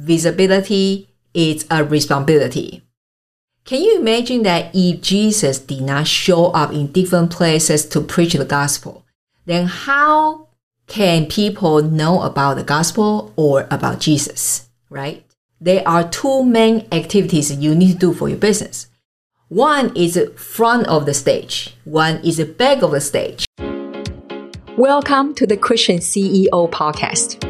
visibility is a responsibility. Can you imagine that if Jesus did not show up in different places to preach the gospel, then how can people know about the gospel or about Jesus, right? There are two main activities you need to do for your business. One is front of the stage, one is back of the stage. Welcome to the Christian CEO podcast.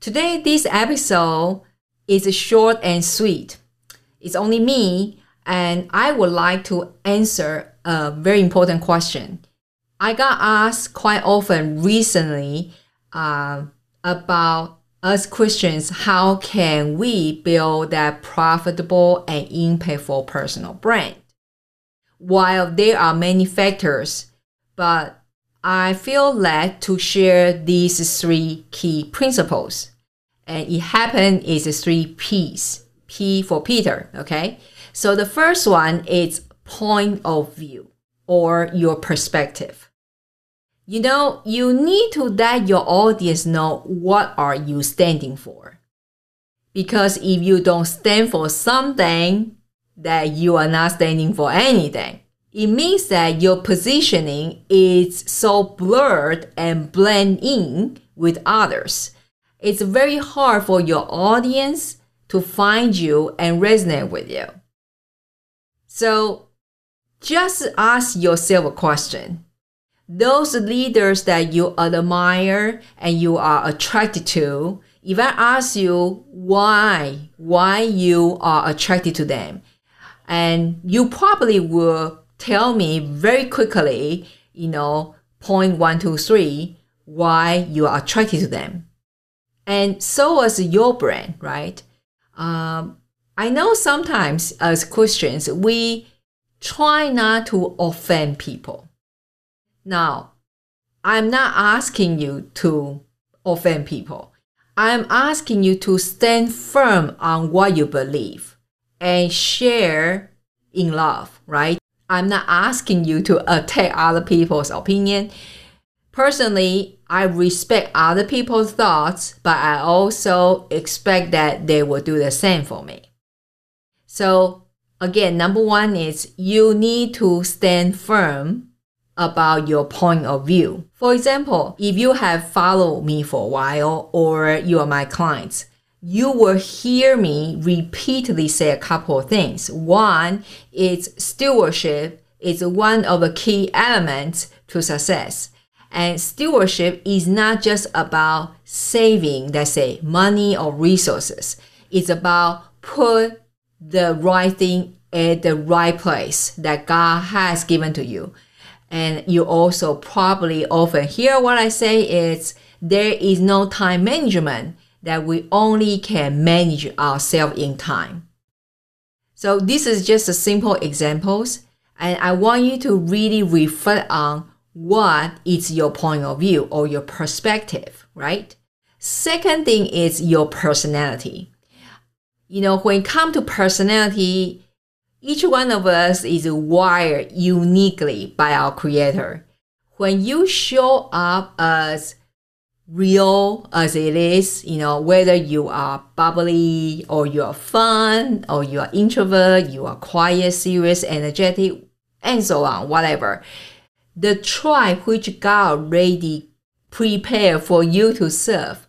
Today, this episode is short and sweet. It's only me, and I would like to answer a very important question. I got asked quite often recently uh, about us Christians, how can we build that profitable and impactful personal brand? While there are many factors, but I feel led to share these three key principles. And it happened is three P's. P for Peter, okay? So the first one is point of view or your perspective. You know, you need to let your audience know what are you standing for. Because if you don't stand for something, that you are not standing for anything. It means that your positioning is so blurred and blend in with others. It's very hard for your audience to find you and resonate with you. So just ask yourself a question those leaders that you admire and you are attracted to, if I ask you why, why you are attracted to them, and you probably will tell me very quickly, you know, point one, two, three, why you are attracted to them. And so is your brand, right? Um, I know sometimes as Christians, we try not to offend people now, I'm not asking you to offend people. I'm asking you to stand firm on what you believe and share in love, right? I'm not asking you to attack other people's opinion. Personally, I respect other people's thoughts, but I also expect that they will do the same for me. So, again, number one is you need to stand firm about your point of view. For example, if you have followed me for a while or you are my clients, you will hear me repeatedly say a couple of things. One is stewardship is one of the key elements to success. And stewardship is not just about saving, let's say, money or resources. It's about put the right thing at the right place that God has given to you. And you also probably often hear what I say is there is no time management that we only can manage ourselves in time. So this is just a simple examples and I want you to really reflect on what is your point of view or your perspective, right? Second thing is your personality. You know, when it comes to personality, each one of us is wired uniquely by our creator. When you show up as real as it is, you know, whether you are bubbly or you are fun or you are introvert, you are quiet, serious, energetic, and so on, whatever. The tribe which God already prepared for you to serve,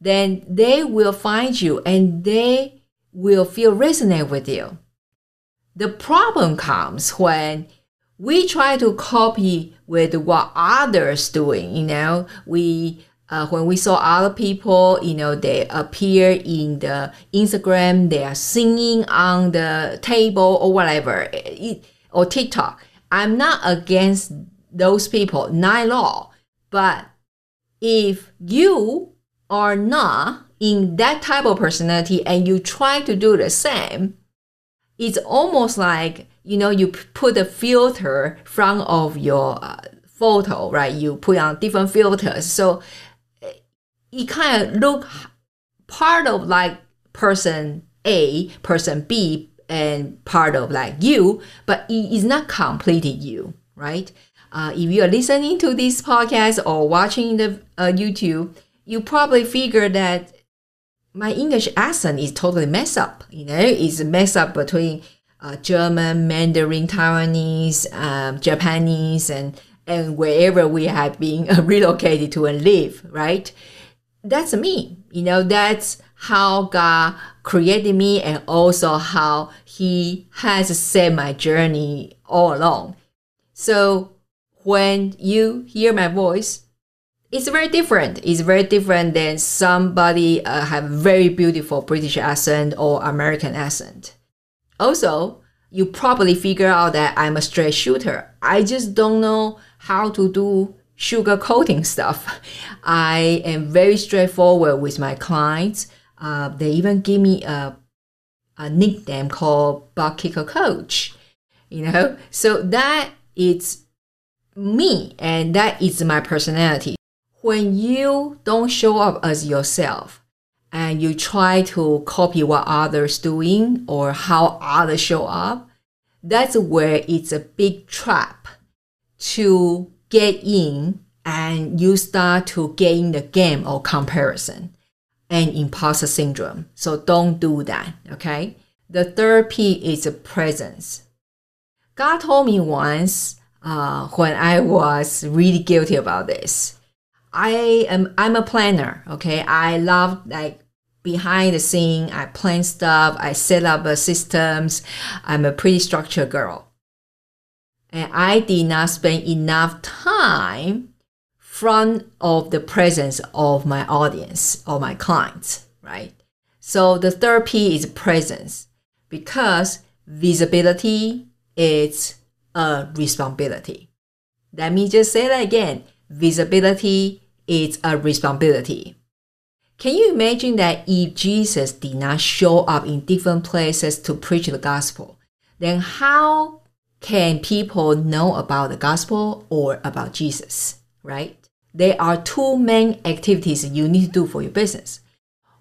then they will find you and they will feel resonate with you. The problem comes when we try to copy with what others doing. You know, we uh, when we saw other people, you know, they appear in the Instagram, they are singing on the table or whatever, it, or TikTok. I'm not against those people, not at all. But if you are not in that type of personality and you try to do the same, it's almost like, you know, you put a filter front of your uh, photo, right? You put on different filters. So it kind of look part of like person A, person B, and part of like you, but it is not completely you, right? Uh, if you are listening to this podcast or watching the uh, YouTube, you probably figure that my English accent is totally messed up. You know, it's messed up between uh, German, Mandarin, Taiwanese, um, Japanese, and and wherever we have been relocated to and live, right? That's me. You know, that's how God created me and also how He has set my journey all along. So when you hear my voice, it's very different. It's very different than somebody uh, have very beautiful British accent or American accent. Also, you probably figure out that I'm a straight shooter. I just don't know how to do sugar coating stuff. I am very straightforward with my clients. Uh, they even give me a, a nickname called butt kicker coach. You know, so that is me and that is my personality. When you don't show up as yourself and you try to copy what others doing or how others show up, that's where it's a big trap to get in and you start to get in the game or comparison and imposter syndrome. So don't do that, okay? The third P is presence. God told me once uh, when I was really guilty about this. I am I'm a planner. Okay, I love like behind the scene. I plan stuff. I set up systems. I'm a pretty structured girl, and I did not spend enough time front of the presence of my audience or my clients. Right. So the third P is presence because visibility is a responsibility. Let me just say that again. Visibility is a responsibility. Can you imagine that if Jesus did not show up in different places to preach the gospel, then how can people know about the gospel or about Jesus, right? There are two main activities you need to do for your business.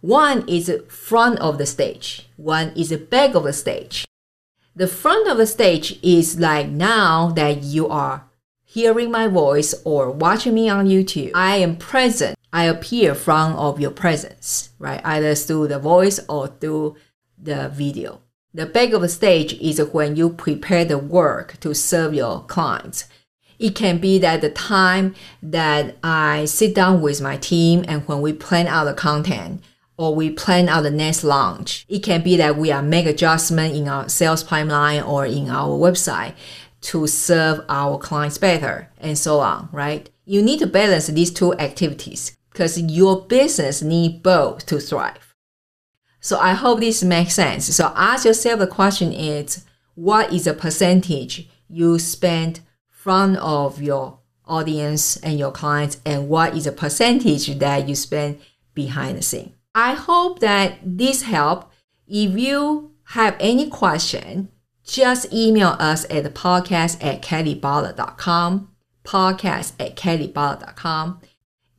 One is front of the stage, one is back of the stage. The front of the stage is like now that you are hearing my voice or watching me on YouTube. I am present. I appear front of your presence, right? Either through the voice or through the video. The back of the stage is when you prepare the work to serve your clients. It can be that the time that I sit down with my team and when we plan out the content, or we plan out the next launch. It can be that we are make adjustment in our sales pipeline or in our website to serve our clients better and so on, right? You need to balance these two activities because your business need both to thrive. So I hope this makes sense. So ask yourself the question is what is the percentage you spend front of your audience and your clients and what is the percentage that you spend behind the scene? I hope that this helped. If you have any question, just email us at podcast at kellybotha.com, podcast at kellybotha.com.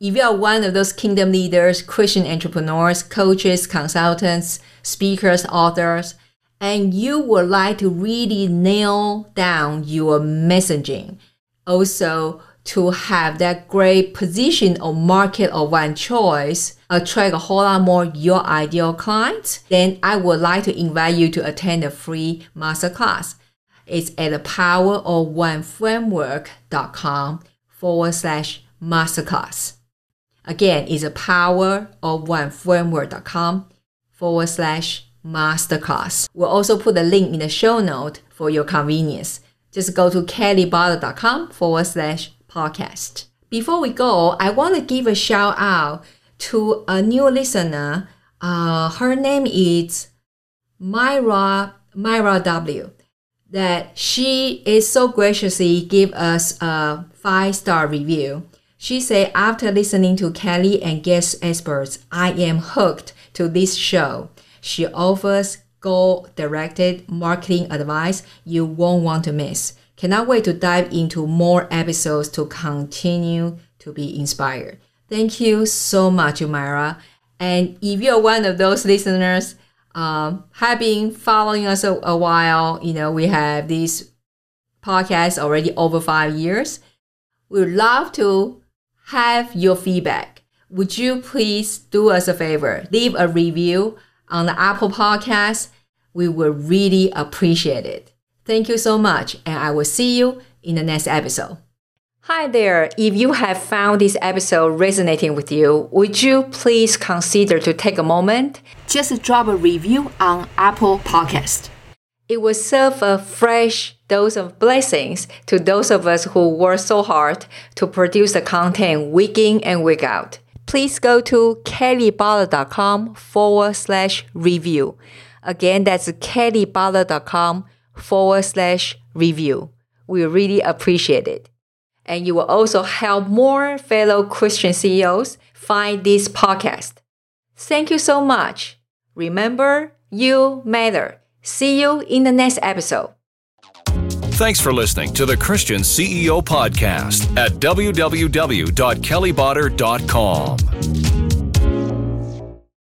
If you are one of those kingdom leaders, Christian entrepreneurs, coaches, consultants, speakers, authors, and you would like to really nail down your messaging, also to have that great position or market of one choice, attract a whole lot more your ideal clients, then I would like to invite you to attend a free masterclass. It's at the powerofoneframework.com forward slash masterclass. Again, it's a powerofoneframework.com forward slash masterclass. We'll also put the link in the show note for your convenience. Just go to kellybotha.com forward slash podcast. Before we go, I want to give a shout out to a new listener. Uh, her name is Myra Myra W. That she is so graciously give us a five star review. She said after listening to Kelly and guest experts, I am hooked to this show. She offers goal directed marketing advice you won't want to miss. Cannot wait to dive into more episodes to continue to be inspired. Thank you so much, Myra. And if you're one of those listeners, um, have been following us a, a while, you know, we have these podcasts already over five years. We'd love to have your feedback. Would you please do us a favor? Leave a review on the Apple Podcast. We would really appreciate it. Thank you so much, and I will see you in the next episode. Hi there. If you have found this episode resonating with you, would you please consider to take a moment? Just drop a review on Apple Podcast. It will serve a fresh dose of blessings to those of us who work so hard to produce the content week in and week out. Please go to kellybotha.com forward slash review. Again, that's kellybotha.com forward slash review. We really appreciate it. And you will also help more fellow Christian CEOs find this podcast. Thank you so much. Remember, you matter. See you in the next episode. Thanks for listening to the Christian CEO Podcast at www.kellybotha.com.